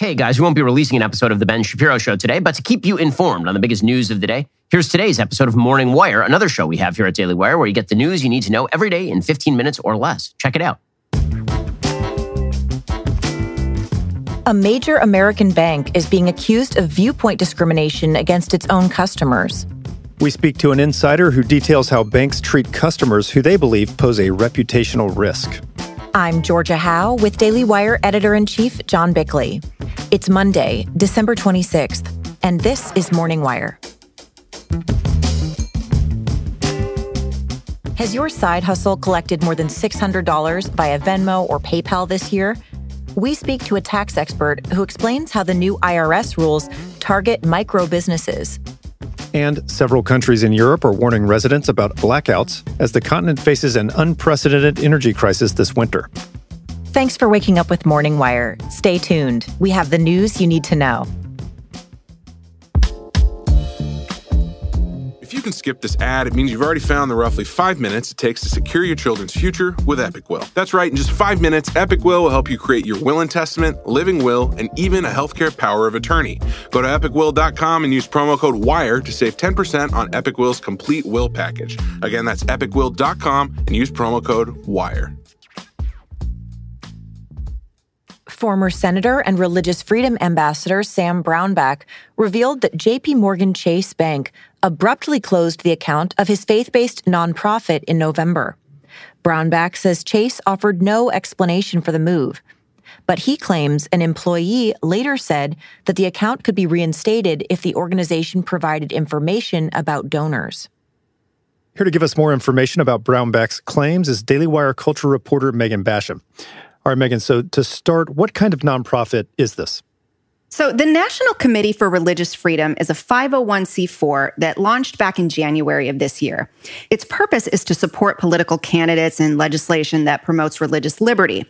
Hey guys, we won't be releasing an episode of The Ben Shapiro Show today, but to keep you informed on the biggest news of the day, here's today's episode of Morning Wire, another show we have here at Daily Wire where you get the news you need to know every day in 15 minutes or less. Check it out. A major American bank is being accused of viewpoint discrimination against its own customers. We speak to an insider who details how banks treat customers who they believe pose a reputational risk. I'm Georgia Howe with Daily Wire editor in chief John Bickley. It's Monday, December 26th, and this is Morning Wire. Has your side hustle collected more than $600 via Venmo or PayPal this year? We speak to a tax expert who explains how the new IRS rules target micro businesses. And several countries in Europe are warning residents about blackouts as the continent faces an unprecedented energy crisis this winter. Thanks for waking up with Morning Wire. Stay tuned. We have the news you need to know. Can skip this ad, it means you've already found the roughly five minutes it takes to secure your children's future with Epic Will. That's right, in just five minutes, Epic Will will help you create your will and testament, living will, and even a healthcare power of attorney. Go to epicwill.com and use promo code WIRE to save 10% on Epic Will's complete will package. Again, that's epicwill.com and use promo code WIRE. Former senator and religious freedom ambassador Sam Brownback revealed that JP Morgan Chase Bank abruptly closed the account of his faith-based nonprofit in November. Brownback says Chase offered no explanation for the move, but he claims an employee later said that the account could be reinstated if the organization provided information about donors. Here to give us more information about Brownback's claims is Daily Wire culture reporter Megan Basham. All right, Megan, so to start, what kind of nonprofit is this? So, the National Committee for Religious Freedom is a 501c4 that launched back in January of this year. Its purpose is to support political candidates and legislation that promotes religious liberty.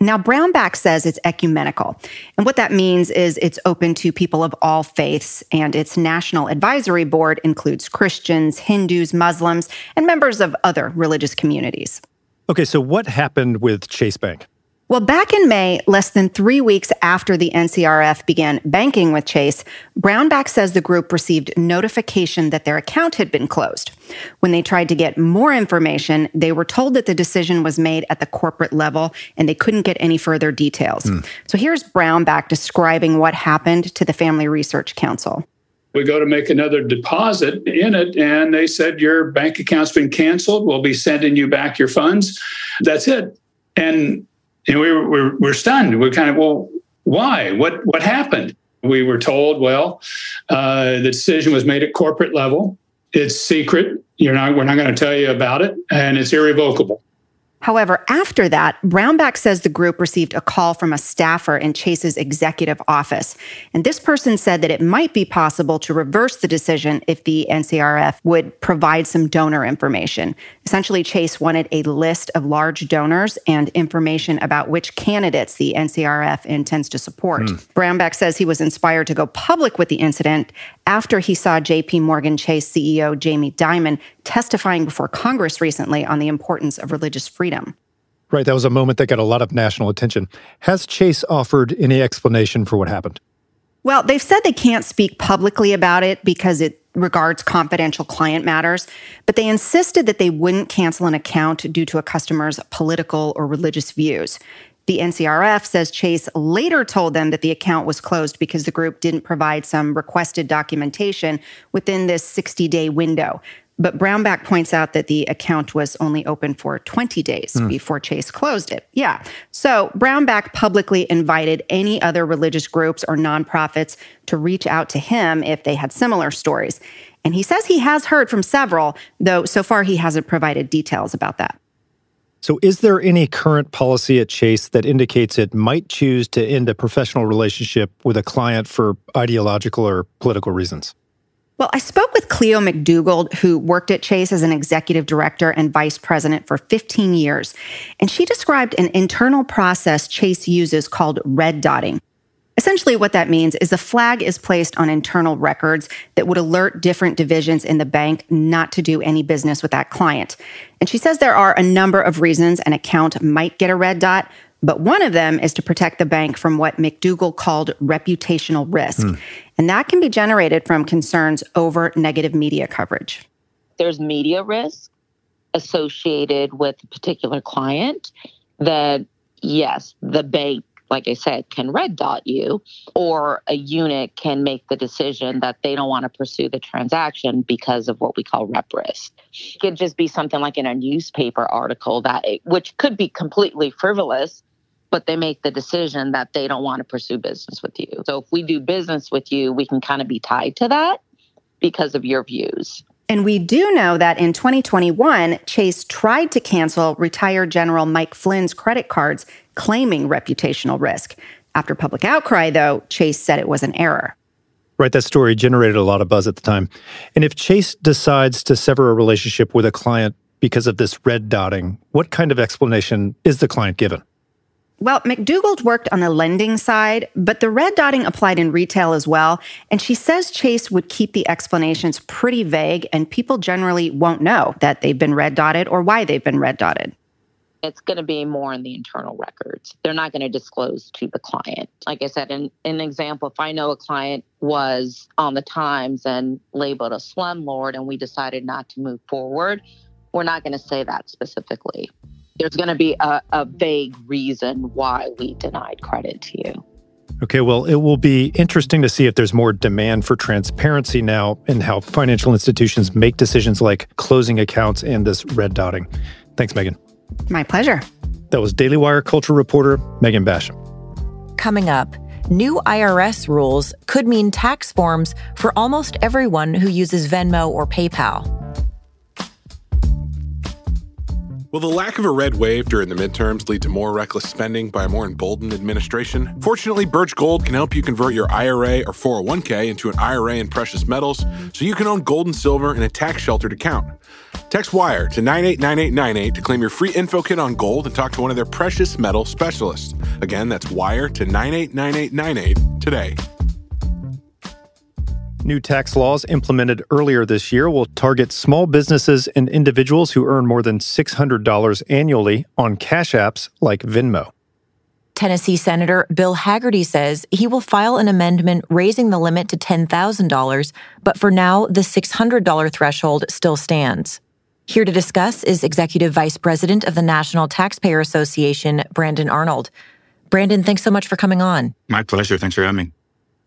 Now, Brownback says it's ecumenical. And what that means is it's open to people of all faiths, and its national advisory board includes Christians, Hindus, Muslims, and members of other religious communities. Okay, so what happened with Chase Bank? Well, back in May, less than three weeks after the NCRF began banking with Chase, Brownback says the group received notification that their account had been closed. When they tried to get more information, they were told that the decision was made at the corporate level and they couldn't get any further details. Mm. So here's Brownback describing what happened to the Family Research Council. We go to make another deposit in it, and they said, Your bank account's been canceled. We'll be sending you back your funds. That's it. And know, we were, we're, we're stunned. We're kind of, well, why? What, what happened? We were told, well, uh, the decision was made at corporate level. It's secret. You're not, we're not going to tell you about it, and it's irrevocable. However, after that, Brownback says the group received a call from a staffer in Chase's executive office. And this person said that it might be possible to reverse the decision if the NCRF would provide some donor information. Essentially, Chase wanted a list of large donors and information about which candidates the NCRF intends to support. Mm. Brownback says he was inspired to go public with the incident after he saw JP Morgan Chase CEO Jamie Dimon testifying before Congress recently on the importance of religious freedom. Right, that was a moment that got a lot of national attention. Has Chase offered any explanation for what happened? Well, they've said they can't speak publicly about it because it regards confidential client matters, but they insisted that they wouldn't cancel an account due to a customer's political or religious views. The NCRF says Chase later told them that the account was closed because the group didn't provide some requested documentation within this 60 day window. But Brownback points out that the account was only open for 20 days mm. before Chase closed it. Yeah. So Brownback publicly invited any other religious groups or nonprofits to reach out to him if they had similar stories. And he says he has heard from several, though so far he hasn't provided details about that. So, is there any current policy at Chase that indicates it might choose to end a professional relationship with a client for ideological or political reasons? Well, I spoke with Cleo McDougald, who worked at Chase as an executive director and vice president for 15 years. And she described an internal process Chase uses called red dotting. Essentially, what that means is a flag is placed on internal records that would alert different divisions in the bank not to do any business with that client. And she says there are a number of reasons an account might get a red dot, But one of them is to protect the bank from what McDougald called reputational risk. Mm. And that can be generated from concerns over negative media coverage. There's media risk associated with a particular client that, yes, the bank like I said, can red dot you, or a unit can make the decision that they don't want to pursue the transaction because of what we call rep risk. It could just be something like in a newspaper article that, it, which could be completely frivolous, but they make the decision that they don't want to pursue business with you. So if we do business with you, we can kind of be tied to that because of your views. And we do know that in 2021, Chase tried to cancel retired General Mike Flynn's credit cards claiming reputational risk. After public outcry, though, Chase said it was an error. Right, that story generated a lot of buzz at the time. And if Chase decides to sever a relationship with a client because of this red dotting, what kind of explanation is the client given? Well, McDougald worked on the lending side, but the red dotting applied in retail as well. And she says Chase would keep the explanations pretty vague, and people generally won't know that they've been red dotted or why they've been red dotted it's going to be more in the internal records. They're not going to disclose to the client. Like I said, in, an example, if I know a client was on the Times and labeled a slumlord and we decided not to move forward, we're not going to say that specifically. There's going to be a, a vague reason why we denied credit to you. Okay, well, it will be interesting to see if there's more demand for transparency now in how financial institutions make decisions like closing accounts and this red dotting. Thanks, Megan. My pleasure. That was Daily Wire culture reporter Megan Basham. Coming up, new IRS rules could mean tax forms for almost everyone who uses Venmo or PayPal. Will the lack of a red wave during the midterms lead to more reckless spending by a more emboldened administration? Fortunately, Birch Gold can help you convert your IRA or 401k into an IRA in precious metals so you can own gold and silver in a tax sheltered account. Text WIRE to 989898 to claim your free info kit on gold and talk to one of their precious metal specialists. Again, that's WIRE to 989898 today. New tax laws implemented earlier this year will target small businesses and individuals who earn more than $600 annually on cash apps like Venmo. Tennessee Senator Bill Hagerty says he will file an amendment raising the limit to $10,000, but for now, the $600 threshold still stands. Here to discuss is Executive Vice President of the National Taxpayer Association, Brandon Arnold. Brandon, thanks so much for coming on. My pleasure. Thanks for having me.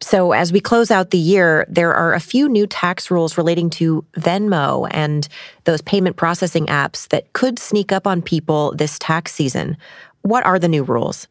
So, as we close out the year, there are a few new tax rules relating to Venmo and those payment processing apps that could sneak up on people this tax season. What are the new rules?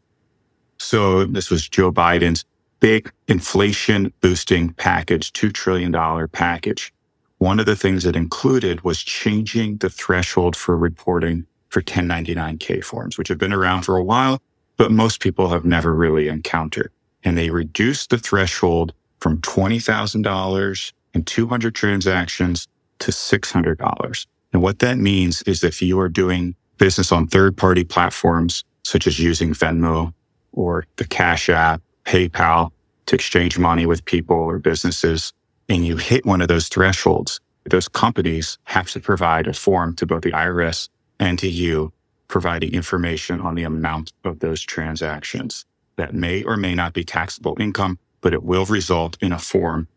So, this was Joe Biden's big inflation boosting package, $2 trillion package. One of the things it included was changing the threshold for reporting for 1099K forms, which have been around for a while, but most people have never really encountered and they reduced the threshold from $20,000 and 200 transactions to $600. And what that means is if you are doing business on third party platforms, such as using Venmo or the Cash App, PayPal to exchange money with people or businesses, and you hit one of those thresholds, those companies have to provide a form to both the IRS and to you, providing information on the amount of those transactions that may or may not be taxable income, but it will result in a form.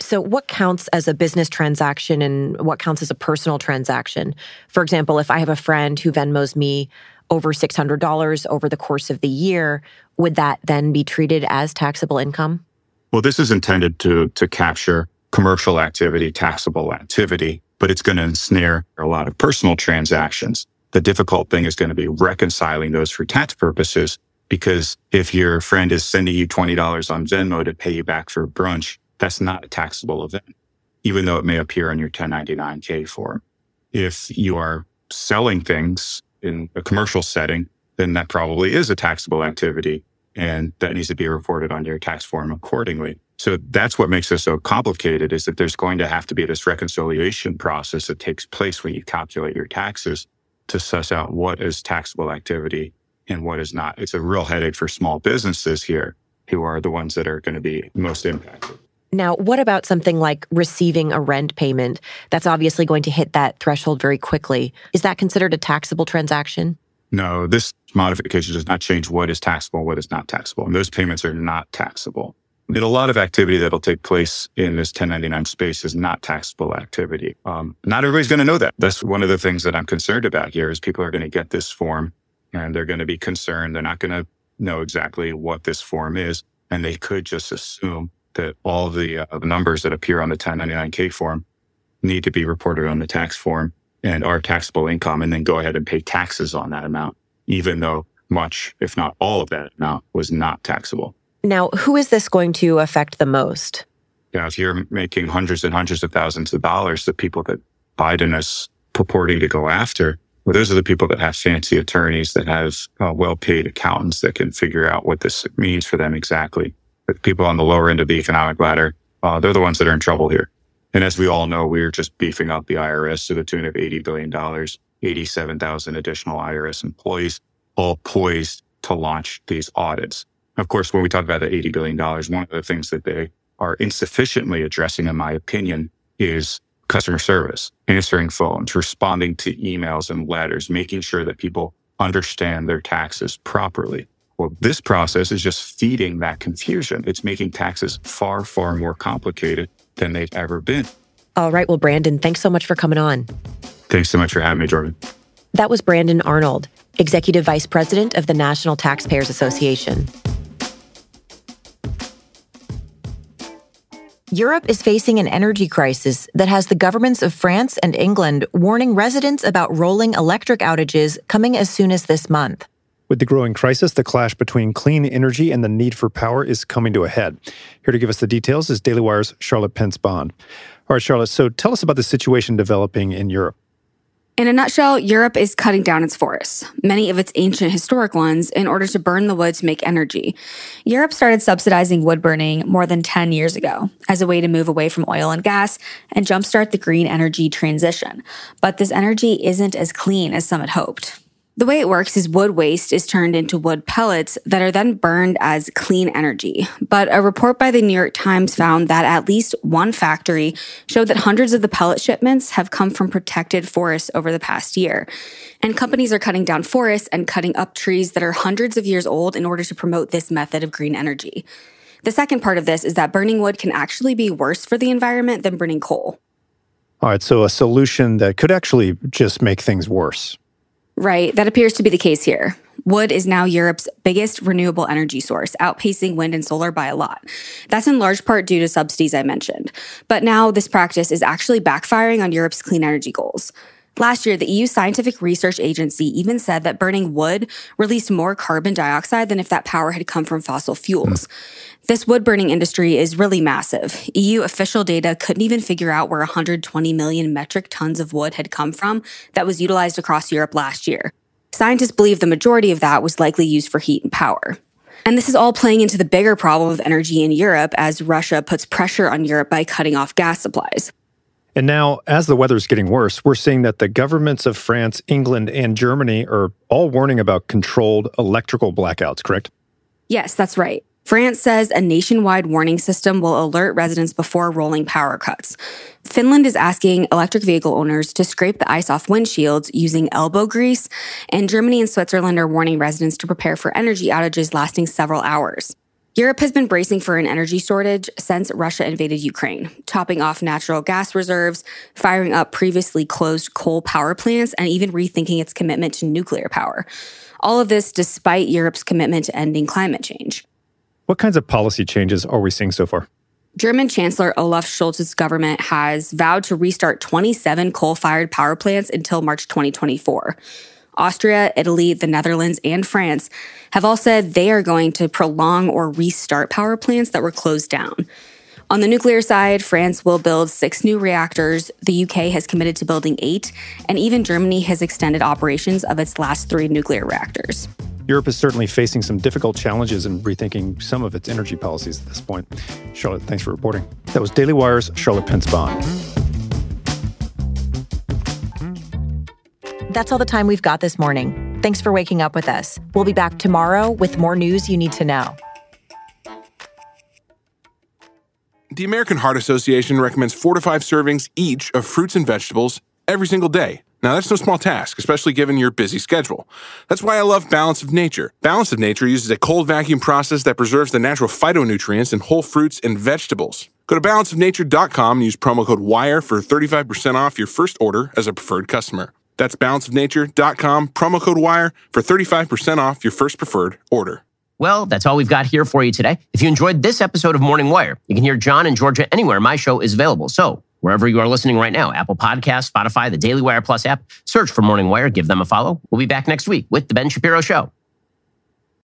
So, what counts as a business transaction and what counts as a personal transaction? For example, if I have a friend who Venmos me over $600 over the course of the year, would that then be treated as taxable income? Well, this is intended to, to capture commercial activity, taxable activity, but it's going to ensnare a lot of personal transactions. The difficult thing is going to be reconciling those for tax purposes because if your friend is sending you $20 on Venmo to pay you back for brunch, that's not a taxable event, even though it may appear on your 1099K form. If you are selling things in a commercial setting, then that probably is a taxable activity and that needs to be reported on your tax form accordingly. So that's what makes this so complicated is that there's going to have to be this reconciliation process that takes place when you calculate your taxes to suss out what is taxable activity and what is not. It's a real headache for small businesses here who are the ones that are going to be most impacted. Now, what about something like receiving a rent payment? That's obviously going to hit that threshold very quickly. Is that considered a taxable transaction? No, this modification does not change what is taxable and what is not taxable. And those payments are not taxable. And a lot of activity that'll take place in this 1099 space is not taxable activity. Um, not everybody's going to know that. That's one of the things that I'm concerned about here is people are going to get this form and they're going to be concerned. They're not going to know exactly what this form is. And they could just assume that all the, uh, numbers that appear on the 1099K form need to be reported on the tax form and are taxable income and then go ahead and pay taxes on that amount, even though much, if not all of that amount was not taxable. Now, who is this going to affect the most? Yeah, if you're making hundreds and hundreds of thousands of dollars, the people that Biden is purporting to go after, well, those are the people that have fancy attorneys, that have uh, well-paid accountants that can figure out what this means for them exactly. But people on the lower end of the economic ladder, uh, they're the ones that are in trouble here. And as we all know, we're just beefing up the IRS to the tune of $80 billion, 87,000 additional IRS employees, all poised to launch these audits. Of course, when we talk about the $80 billion, one of the things that they are insufficiently addressing, in my opinion, is customer service, answering phones, responding to emails and letters, making sure that people understand their taxes properly. Well, this process is just feeding that confusion. It's making taxes far, far more complicated than they've ever been. All right. Well, Brandon, thanks so much for coming on. Thanks so much for having me, Jordan. That was Brandon Arnold, Executive Vice President of the National Taxpayers Association. Europe is facing an energy crisis that has the governments of France and England warning residents about rolling electric outages coming as soon as this month. With the growing crisis, the clash between clean energy and the need for power is coming to a head. Here to give us the details is Daily Wire's Charlotte Pence Bond. All right, Charlotte, so tell us about the situation developing in Europe. In a nutshell, Europe is cutting down its forests, many of its ancient historic ones, in order to burn the wood to make energy. Europe started subsidizing wood burning more than 10 years ago as a way to move away from oil and gas and jumpstart the green energy transition. But this energy isn't as clean as some had hoped. The way it works is wood waste is turned into wood pellets that are then burned as clean energy. But a report by the New York Times found that at least one factory showed that hundreds of the pellet shipments have come from protected forests over the past year. And companies are cutting down forests and cutting up trees that are hundreds of years old in order to promote this method of green energy. The second part of this is that burning wood can actually be worse for the environment than burning coal. All right, so a solution that could actually just make things worse. Right, that appears to be the case here. Wood is now Europe's biggest renewable energy source, outpacing wind and solar by a lot. That's in large part due to subsidies I mentioned. But now this practice is actually backfiring on Europe's clean energy goals. Last year, the EU Scientific Research Agency even said that burning wood released more carbon dioxide than if that power had come from fossil fuels. Mm. This wood burning industry is really massive. EU official data couldn't even figure out where 120 million metric tons of wood had come from that was utilized across Europe last year. Scientists believe the majority of that was likely used for heat and power. And this is all playing into the bigger problem of energy in Europe as Russia puts pressure on Europe by cutting off gas supplies. And now, as the weather's getting worse, we're seeing that the governments of France, England, and Germany are all warning about controlled electrical blackouts, correct? Yes, that's right. France says a nationwide warning system will alert residents before rolling power cuts. Finland is asking electric vehicle owners to scrape the ice off windshields using elbow grease, and Germany and Switzerland are warning residents to prepare for energy outages lasting several hours. Europe has been bracing for an energy shortage since Russia invaded Ukraine, topping off natural gas reserves, firing up previously closed coal power plants, and even rethinking its commitment to nuclear power. All of this despite Europe's commitment to ending climate change. What kinds of policy changes are we seeing so far? German Chancellor Olaf Scholz's government has vowed to restart 27 coal fired power plants until March 2024. Austria, Italy, the Netherlands, and France have all said they are going to prolong or restart power plants that were closed down. On the nuclear side, France will build six new reactors. The UK has committed to building eight, and even Germany has extended operations of its last three nuclear reactors. Europe is certainly facing some difficult challenges in rethinking some of its energy policies at this point. Charlotte, thanks for reporting. That was Daily Wire's Charlotte Pence Bond. That's all the time we've got this morning. Thanks for waking up with us. We'll be back tomorrow with more news you need to know. The American Heart Association recommends four to five servings each of fruits and vegetables every single day. Now, that's no small task, especially given your busy schedule. That's why I love Balance of Nature. Balance of Nature uses a cold vacuum process that preserves the natural phytonutrients in whole fruits and vegetables. Go to balanceofnature.com and use promo code WIRE for 35% off your first order as a preferred customer. That's balanceofnature.com, promo code WIRE for 35% off your first preferred order. Well, that's all we've got here for you today. If you enjoyed this episode of Morning Wire, you can hear John and Georgia anywhere my show is available. So, wherever you are listening right now, Apple Podcasts, Spotify, the Daily Wire Plus app, search for Morning Wire, give them a follow. We'll be back next week with The Ben Shapiro Show.